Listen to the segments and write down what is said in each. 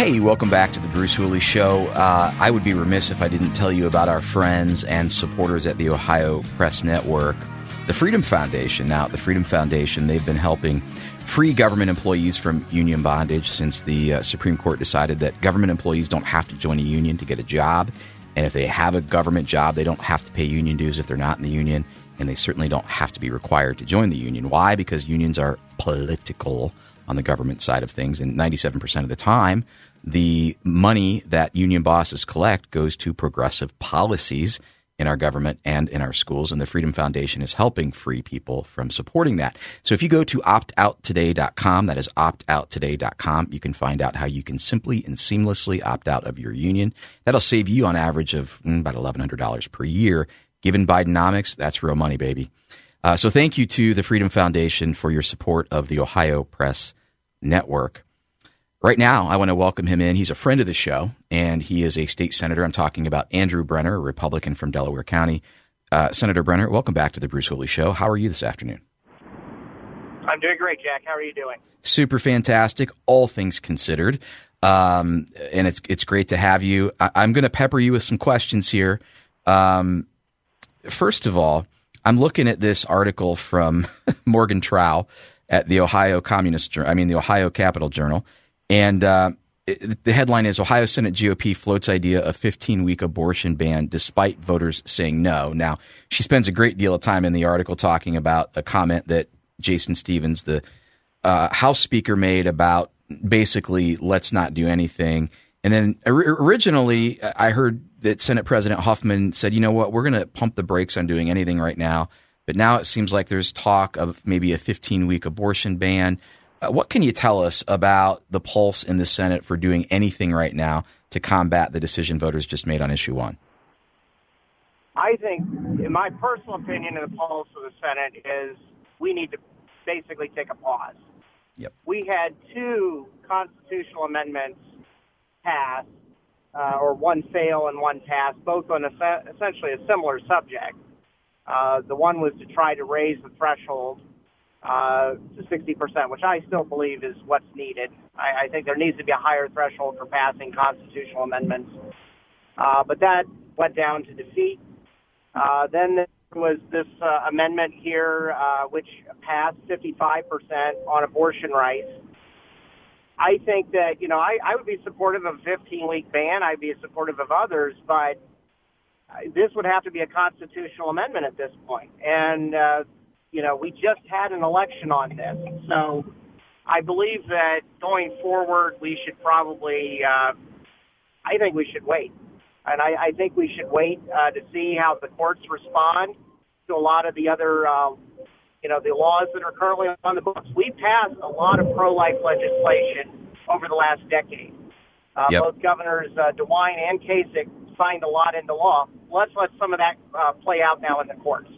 Hey, welcome back to the Bruce Hooley Show. Uh, I would be remiss if I didn't tell you about our friends and supporters at the Ohio Press Network, the Freedom Foundation. Now, the Freedom Foundation, they've been helping free government employees from union bondage since the uh, Supreme Court decided that government employees don't have to join a union to get a job. And if they have a government job, they don't have to pay union dues if they're not in the union. And they certainly don't have to be required to join the union. Why? Because unions are political on the government side of things. And 97% of the time, the money that union bosses collect goes to progressive policies in our government and in our schools, and the Freedom Foundation is helping free people from supporting that. So if you go to optouttoday.com, that is optouttoday.com, you can find out how you can simply and seamlessly opt out of your union. That'll save you on average of mm, about $1,100 per year. Given Bidenomics, that's real money, baby. Uh, so thank you to the Freedom Foundation for your support of the Ohio Press Network. Right now, I want to welcome him in. He's a friend of the show, and he is a state senator. I'm talking about Andrew Brenner, a Republican from Delaware County. Uh, senator Brenner, welcome back to the Bruce Hooley Show. How are you this afternoon? I'm doing great, Jack. How are you doing? Super fantastic, all things considered. Um, and it's it's great to have you. I, am going to pepper you with some questions here. Um, first of all, I'm looking at this article from Morgan Trau at the Ohio Communist, I mean the Ohio Capital Journal and uh, it, the headline is Ohio Senate GOP floats idea of 15 week abortion ban despite voters saying no. Now, she spends a great deal of time in the article talking about a comment that Jason Stephens, the uh, House Speaker, made about basically let's not do anything. And then originally, I heard that Senate President Huffman said, you know what, we're going to pump the brakes on doing anything right now. But now it seems like there's talk of maybe a 15 week abortion ban. Uh, what can you tell us about the pulse in the Senate for doing anything right now to combat the decision voters just made on issue one? I think, in my personal opinion, the pulse of the Senate is we need to basically take a pause. Yep. We had two constitutional amendments pass, uh, or one fail and one pass, both on a, essentially a similar subject. Uh, the one was to try to raise the threshold uh, to 60%, which I still believe is what's needed. I, I think there needs to be a higher threshold for passing constitutional amendments. Uh, but that went down to defeat. Uh, then there was this uh, amendment here, uh, which passed 55% on abortion rights. I think that, you know, I, I would be supportive of a 15-week ban. I'd be supportive of others, but this would have to be a constitutional amendment at this point. And uh, you know, we just had an election on this. So I believe that going forward, we should probably, uh, I think we should wait. And I, I think we should wait uh, to see how the courts respond to a lot of the other, uh, you know, the laws that are currently on the books. We passed a lot of pro-life legislation over the last decade. Uh, yep. Both governors uh, DeWine and Kasich signed a lot into law. Let's let some of that uh, play out now in the courts.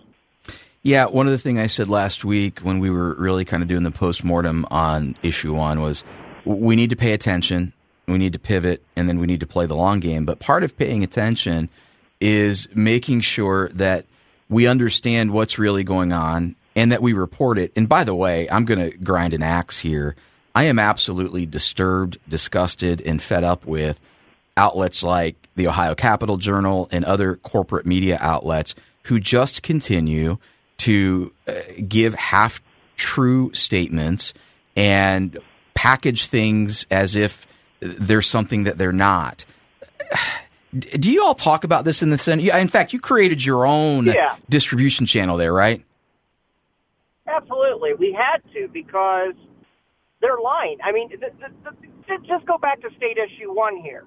Yeah, one of the things I said last week when we were really kind of doing the postmortem on issue one was we need to pay attention, we need to pivot, and then we need to play the long game. But part of paying attention is making sure that we understand what's really going on and that we report it. And by the way, I'm going to grind an axe here. I am absolutely disturbed, disgusted, and fed up with outlets like the Ohio Capital Journal and other corporate media outlets who just continue to uh, give half true statements and package things as if they're something that they're not. Do you all talk about this in the Senate? In fact, you created your own yeah. distribution channel there, right? Absolutely. We had to because they're lying. I mean, the, the, the, just go back to state issue one here.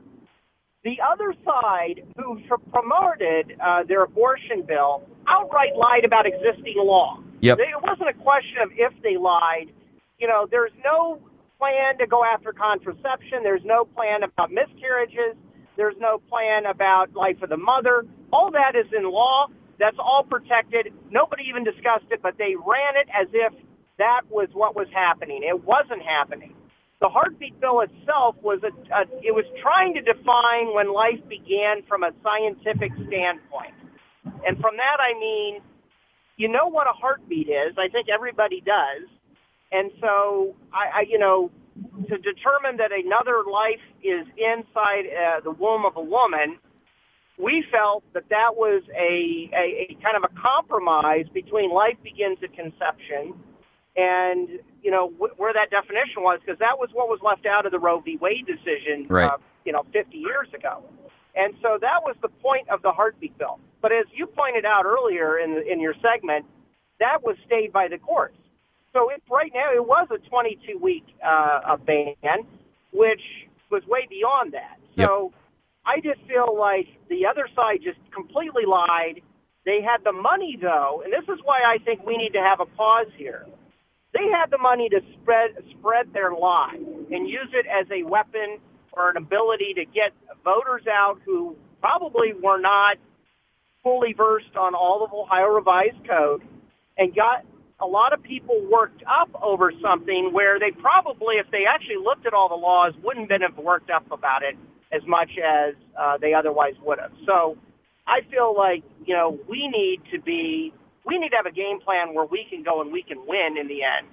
The other side, who promoted uh, their abortion bill, outright lied about existing law. Yep. It wasn't a question of if they lied. You know, there's no plan to go after contraception. There's no plan about miscarriages. There's no plan about life of the mother. All that is in law. That's all protected. Nobody even discussed it, but they ran it as if that was what was happening. It wasn't happening. The heartbeat bill itself was a, a it was trying to define when life began from a scientific standpoint. And from that I mean, you know what a heartbeat is. I think everybody does. And so I, I you know, to determine that another life is inside uh, the womb of a woman, we felt that that was a, a, a kind of a compromise between life begins at conception and you know wh- where that definition was because that was what was left out of the Roe v. Wade decision, right. uh, you know, 50 years ago. And so that was the point of the heartbeat bill. But as you pointed out earlier in the, in your segment, that was stayed by the courts. So it, right now it was a 22 week uh, ban, which was way beyond that. So yep. I just feel like the other side just completely lied. They had the money though, and this is why I think we need to have a pause here. They had the money to spread spread their lie and use it as a weapon or an ability to get voters out who probably were not fully versed on all of Ohio revised code and got a lot of people worked up over something where they probably, if they actually looked at all the laws, wouldn't have been worked up about it as much as uh, they otherwise would have. So I feel like, you know, we need to be, we need to have a game plan where we can go and we can win in the end.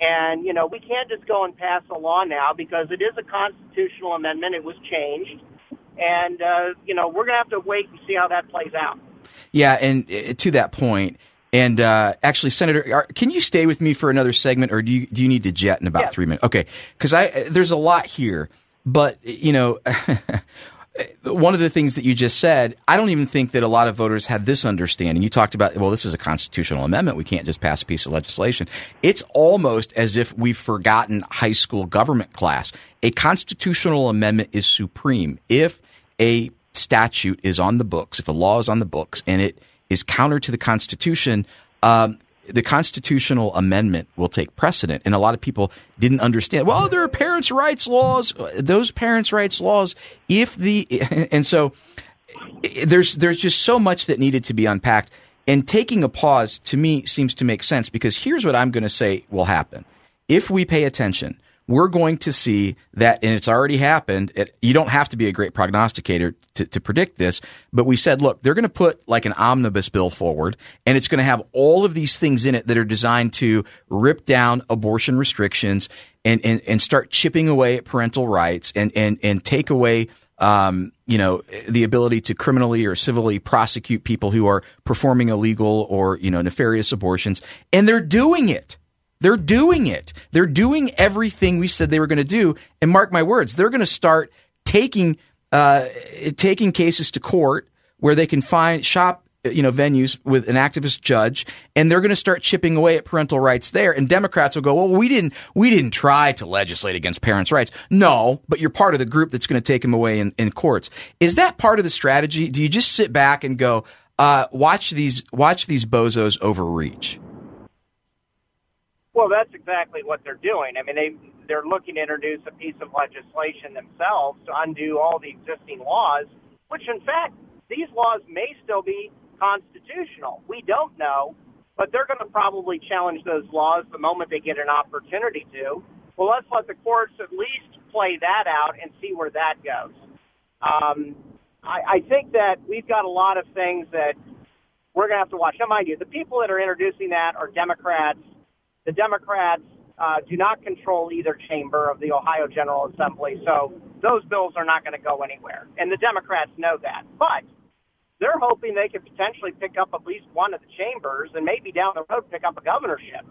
And, you know, we can't just go and pass a law now because it is a constitutional amendment. It was changed. And, uh, you know, we're going to have to wait and see how that plays out. Yeah, and uh, to that point, and uh, actually, Senator, are, can you stay with me for another segment, or do you do you need to jet in about yes. three minutes? Okay, because I there's a lot here, but you know, one of the things that you just said, I don't even think that a lot of voters had this understanding. You talked about, well, this is a constitutional amendment. We can't just pass a piece of legislation. It's almost as if we've forgotten high school government class. A constitutional amendment is supreme. If a statute is on the books, if a law is on the books, and it is counter to the Constitution, um, the constitutional amendment will take precedent. And a lot of people didn't understand. Well, there are parents' rights laws. Those parents' rights laws, if the and so there's there's just so much that needed to be unpacked. And taking a pause to me seems to make sense because here's what I'm going to say will happen if we pay attention we're going to see that, and it's already happened. It, you don't have to be a great prognosticator to, to predict this, but we said, look, they're going to put like an omnibus bill forward, and it's going to have all of these things in it that are designed to rip down abortion restrictions and, and, and start chipping away at parental rights and, and, and take away um, you know, the ability to criminally or civilly prosecute people who are performing illegal or, you know, nefarious abortions. And they're doing it. They're doing it. They're doing everything we said they were going to do. And mark my words, they're going to start taking uh, taking cases to court where they can find shop you know venues with an activist judge and they're going to start chipping away at parental rights there. And democrats will go well we didn't we didn't try to legislate against parents rights. No but you're part of the group that's going to take them away in, in courts. Is that part of the strategy? Do you just sit back and go uh, watch these watch these bozos overreach well, that's exactly what they're doing. I mean, they they're looking to introduce a piece of legislation themselves to undo all the existing laws, which in fact these laws may still be constitutional. We don't know, but they're going to probably challenge those laws the moment they get an opportunity to. Well, let's let the courts at least play that out and see where that goes. Um, I, I think that we've got a lot of things that we're going to have to watch. Now, mind you, the people that are introducing that are Democrats the Democrats uh, do not control either chamber of the Ohio General Assembly, so those bills are not going to go anywhere. And the Democrats know that. But they're hoping they could potentially pick up at least one of the chambers and maybe down the road pick up a governorship.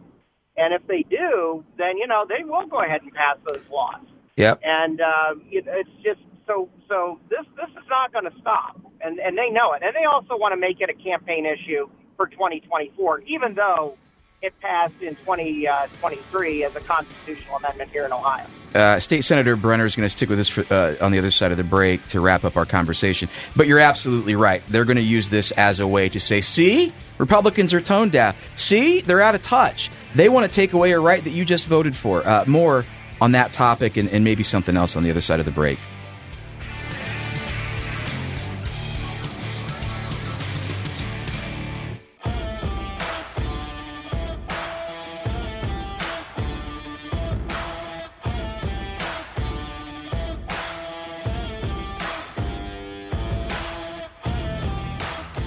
And if they do, then, you know, they will go ahead and pass those laws. Yep. And uh, it, it's just so so this this is not going to stop, and and they know it, and they also want to make it a campaign issue for 2024, even though it passed in 2023 uh, as a constitutional amendment here in Ohio. Uh, State Senator Brenner is going to stick with us for, uh, on the other side of the break to wrap up our conversation. But you're absolutely right. They're going to use this as a way to say, see, Republicans are tone deaf. See, they're out of touch. They want to take away a right that you just voted for. Uh, more on that topic and, and maybe something else on the other side of the break.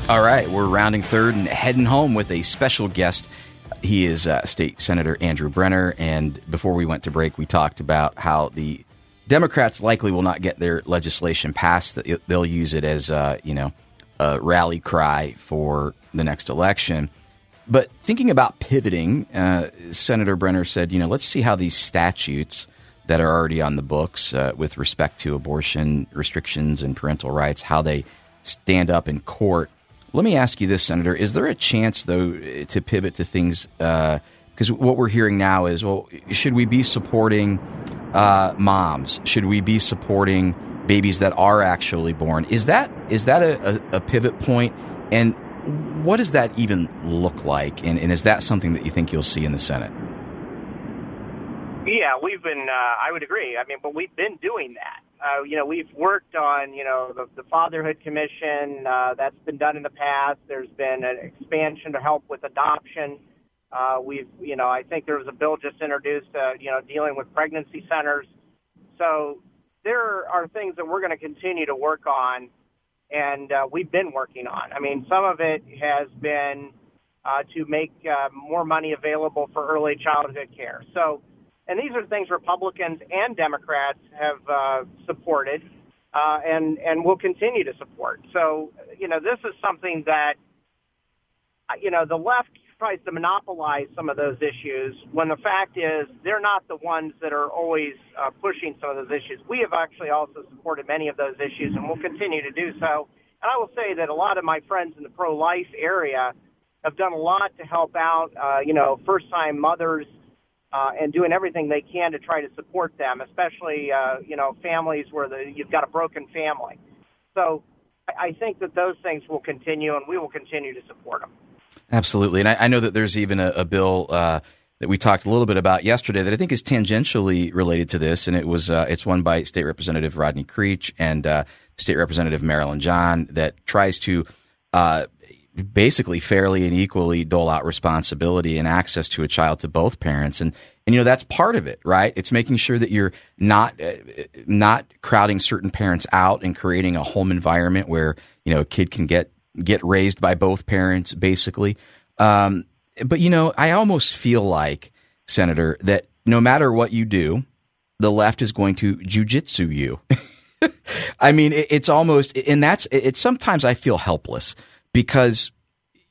All right, we're rounding third and heading home with a special guest. He is uh, State Senator Andrew Brenner. And before we went to break, we talked about how the Democrats likely will not get their legislation passed. They'll use it as, uh, you know, a rally cry for the next election. But thinking about pivoting, uh, Senator Brenner said, you know, let's see how these statutes that are already on the books uh, with respect to abortion restrictions and parental rights, how they stand up in court let me ask you this, Senator: Is there a chance, though, to pivot to things? Because uh, what we're hearing now is, well, should we be supporting uh, moms? Should we be supporting babies that are actually born? Is that is that a, a, a pivot point? And what does that even look like? And, and, is that something that you think you'll see in the Senate? Yeah, we've been. Uh, I would agree. I mean, but we've been doing that. Uh, you know, we've worked on, you know, the, the Fatherhood Commission. Uh, that's been done in the past. There's been an expansion to help with adoption. Uh, we've, you know, I think there was a bill just introduced, uh, you know, dealing with pregnancy centers. So there are things that we're going to continue to work on, and uh, we've been working on. I mean, some of it has been uh, to make uh, more money available for early childhood care. So and these are things Republicans and Democrats have uh, supported uh, and and will continue to support. So you know this is something that uh, you know the left tries to monopolize some of those issues when the fact is they're not the ones that are always uh, pushing some of those issues. We have actually also supported many of those issues and will continue to do so. And I will say that a lot of my friends in the pro-life area have done a lot to help out, uh, you know, first-time mothers uh, and doing everything they can to try to support them, especially uh, you know families where the, you've got a broken family. So I, think that those things will continue, and we will continue to support them. Absolutely, and I, I know that there's even a, a bill. Uh, that we talked a little bit about yesterday that I think is tangentially related to this, and it was uh, it's one by State Representative Rodney Creech and uh, State Representative Marilyn John that tries to uh, basically fairly and equally dole out responsibility and access to a child to both parents. And and you know that's part of it right? It's making sure that you're not uh, not crowding certain parents out and creating a home environment where you know a kid can get get raised by both parents basically. Um, but you know i almost feel like senator that no matter what you do the left is going to jujitsu you. I mean it, it's almost and that's it's sometimes i feel helpless because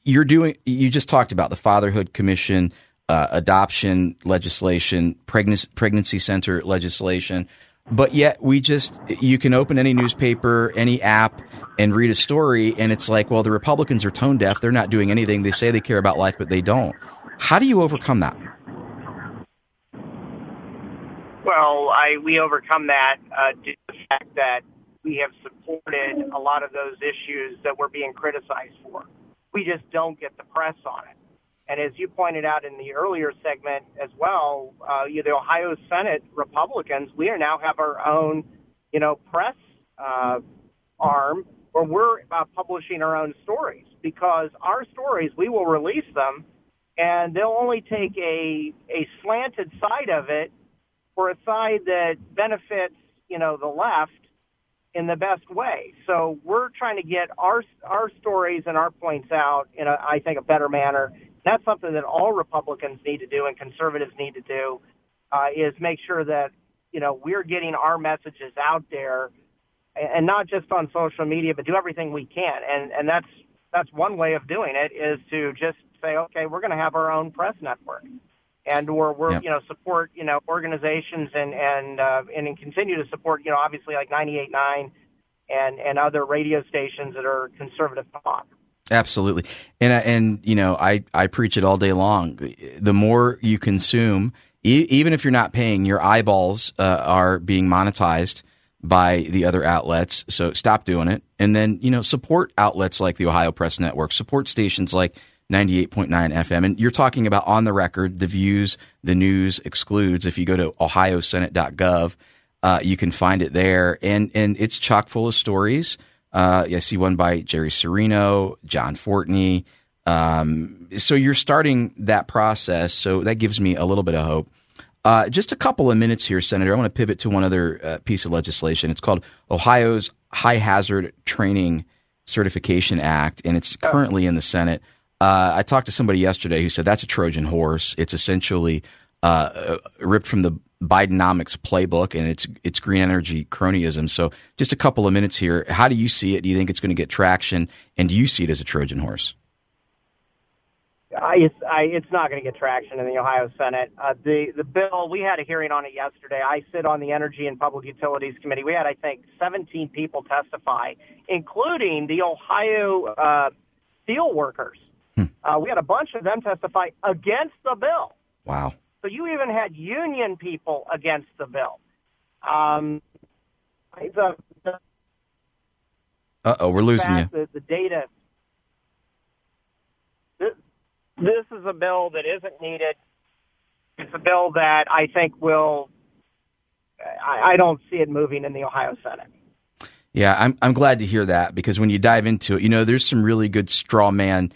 you're doing you just talked about the fatherhood commission uh, adoption legislation pregnancy pregnancy center legislation. But yet we just you can open any newspaper any app and read a story and it's like well the republicans are tone deaf. They're not doing anything. They say they care about life but they don't. How do you overcome that? Well i we overcome that uh, due to the fact that we have supported a lot of those issues that we're being criticized for. We just don't get the press on it. And as you pointed out in the earlier segment as well, uh, you the Ohio Senate Republicans, we now have our own, you know, press uh, arm where we're uh, publishing our own stories because our stories, we will release them and they'll only take a, a slanted side of it for a side that benefits, you know, the left in the best way. So we're trying to get our our stories and our points out in a, I think, a better manner. That's something that all Republicans need to do and conservatives need to do uh, is make sure that you know we're getting our messages out there, and not just on social media, but do everything we can. And and that's that's one way of doing it is to just say, okay, we're going to have our own press network and we're, we're yep. you know support you know organizations and and uh, and continue to support you know obviously like 98.9 and and other radio stations that are conservative talk. Absolutely, and and you know I I preach it all day long. The more you consume, e- even if you're not paying, your eyeballs uh, are being monetized by the other outlets. So stop doing it, and then you know support outlets like the Ohio Press Network, support stations like 98.9 FM. And you're talking about on the record, the views, the news excludes. If you go to ohiosenate.gov, uh, you can find it there, and and it's chock full of stories uh, I see one by Jerry Cirino, John Fortney. Um, so you're starting that process. So that gives me a little bit of hope. Uh, just a couple of minutes here, Senator. I want to pivot to one other uh, piece of legislation. It's called Ohio's High Hazard Training Certification Act, and it's currently in the Senate. Uh, I talked to somebody yesterday who said that's a Trojan horse. It's essentially uh, ripped from the Bidenomics playbook and it's it's green energy cronyism. So, just a couple of minutes here. How do you see it? Do you think it's going to get traction? And do you see it as a Trojan horse? I, it's, I, it's not going to get traction in the Ohio Senate. Uh, the the bill we had a hearing on it yesterday. I sit on the Energy and Public Utilities Committee. We had, I think, 17 people testify, including the Ohio uh, steel workers. Hmm. Uh, we had a bunch of them testify against the bill. Wow. So you even had union people against the bill. Um, the, the uh oh, we're losing you. The, the data. This, this is a bill that isn't needed. It's a bill that I think will. I, I don't see it moving in the Ohio Senate. Yeah, I'm I'm glad to hear that because when you dive into it, you know, there's some really good straw man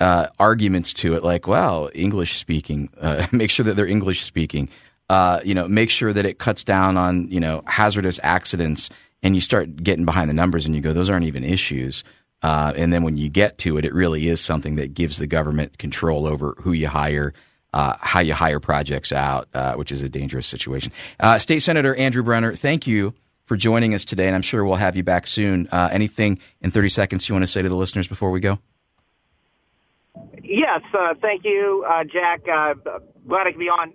uh, arguments to it, like, well, English speaking, uh, make sure that they're English speaking. Uh, you know, make sure that it cuts down on you know hazardous accidents, and you start getting behind the numbers, and you go, those aren't even issues. Uh, and then when you get to it, it really is something that gives the government control over who you hire, uh, how you hire projects out, uh, which is a dangerous situation. State Senator Andrew Brenner, thank you for joining us today, and I'm sure we'll have you back soon. anything in 30 seconds you want to say to the listeners before we go? Yes, uh, thank you, uh, Jack. Uh, glad I could be on.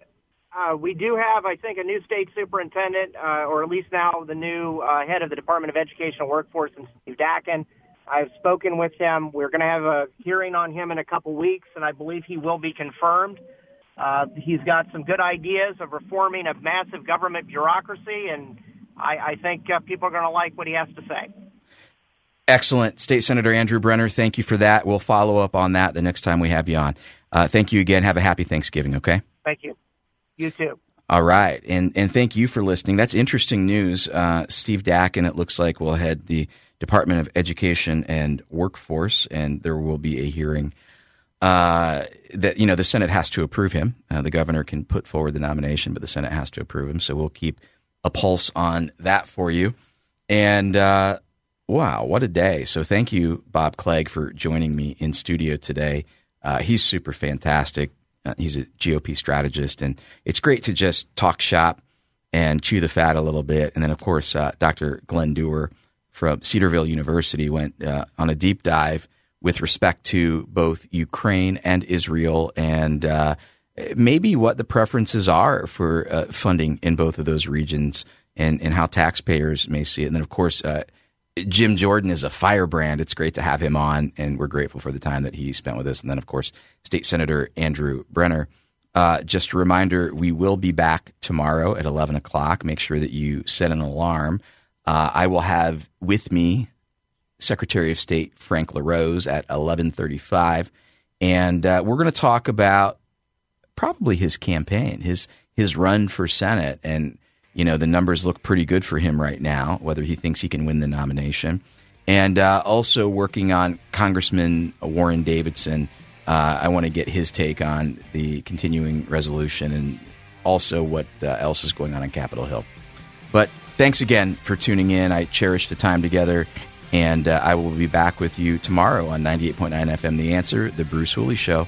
Uh, we do have, I think, a new state superintendent, uh, or at least now the new uh, head of the Department of Educational Workforce, and Steve Dackin. I've spoken with him. We're going to have a hearing on him in a couple weeks, and I believe he will be confirmed. Uh, he's got some good ideas of reforming a massive government bureaucracy, and I, I think uh, people are going to like what he has to say. Excellent. State Senator Andrew Brenner, thank you for that. We'll follow up on that the next time we have you on. Uh, thank you again. Have a happy Thanksgiving, okay? Thank you. You too. All right. And, and thank you for listening. That's interesting news. Uh, Steve Dackin, it looks like, will head the Department of Education and Workforce, and there will be a hearing. Uh, that you know the Senate has to approve him. Uh, the governor can put forward the nomination, but the Senate has to approve him. So we'll keep a pulse on that for you. And uh, Wow, what a day. So thank you, Bob Clegg, for joining me in studio today. Uh, he's super fantastic. Uh, he's a GOP strategist, and it's great to just talk shop and chew the fat a little bit. And then, of course, uh, Dr. Glen Duerr from Cedarville University went uh, on a deep dive with respect to both Ukraine and Israel and uh, maybe what the preferences are for uh, funding in both of those regions and, and how taxpayers may see it. And then, of course, Jim Jordan is a firebrand. It's great to have him on, and we're grateful for the time that he spent with us. And then, of course, State Senator Andrew Brenner. Uh, just a reminder, we will be back tomorrow at 11 o'clock. Make sure that you set an alarm. Uh, I will have with me Secretary of State Frank LaRose at 1135. And uh, we're going to talk about probably his campaign, his his run for Senate, and you know, the numbers look pretty good for him right now, whether he thinks he can win the nomination. And uh, also working on Congressman Warren Davidson. Uh, I want to get his take on the continuing resolution and also what uh, else is going on on Capitol Hill. But thanks again for tuning in. I cherish the time together. And uh, I will be back with you tomorrow on 98.9 FM The Answer, The Bruce Hooley Show.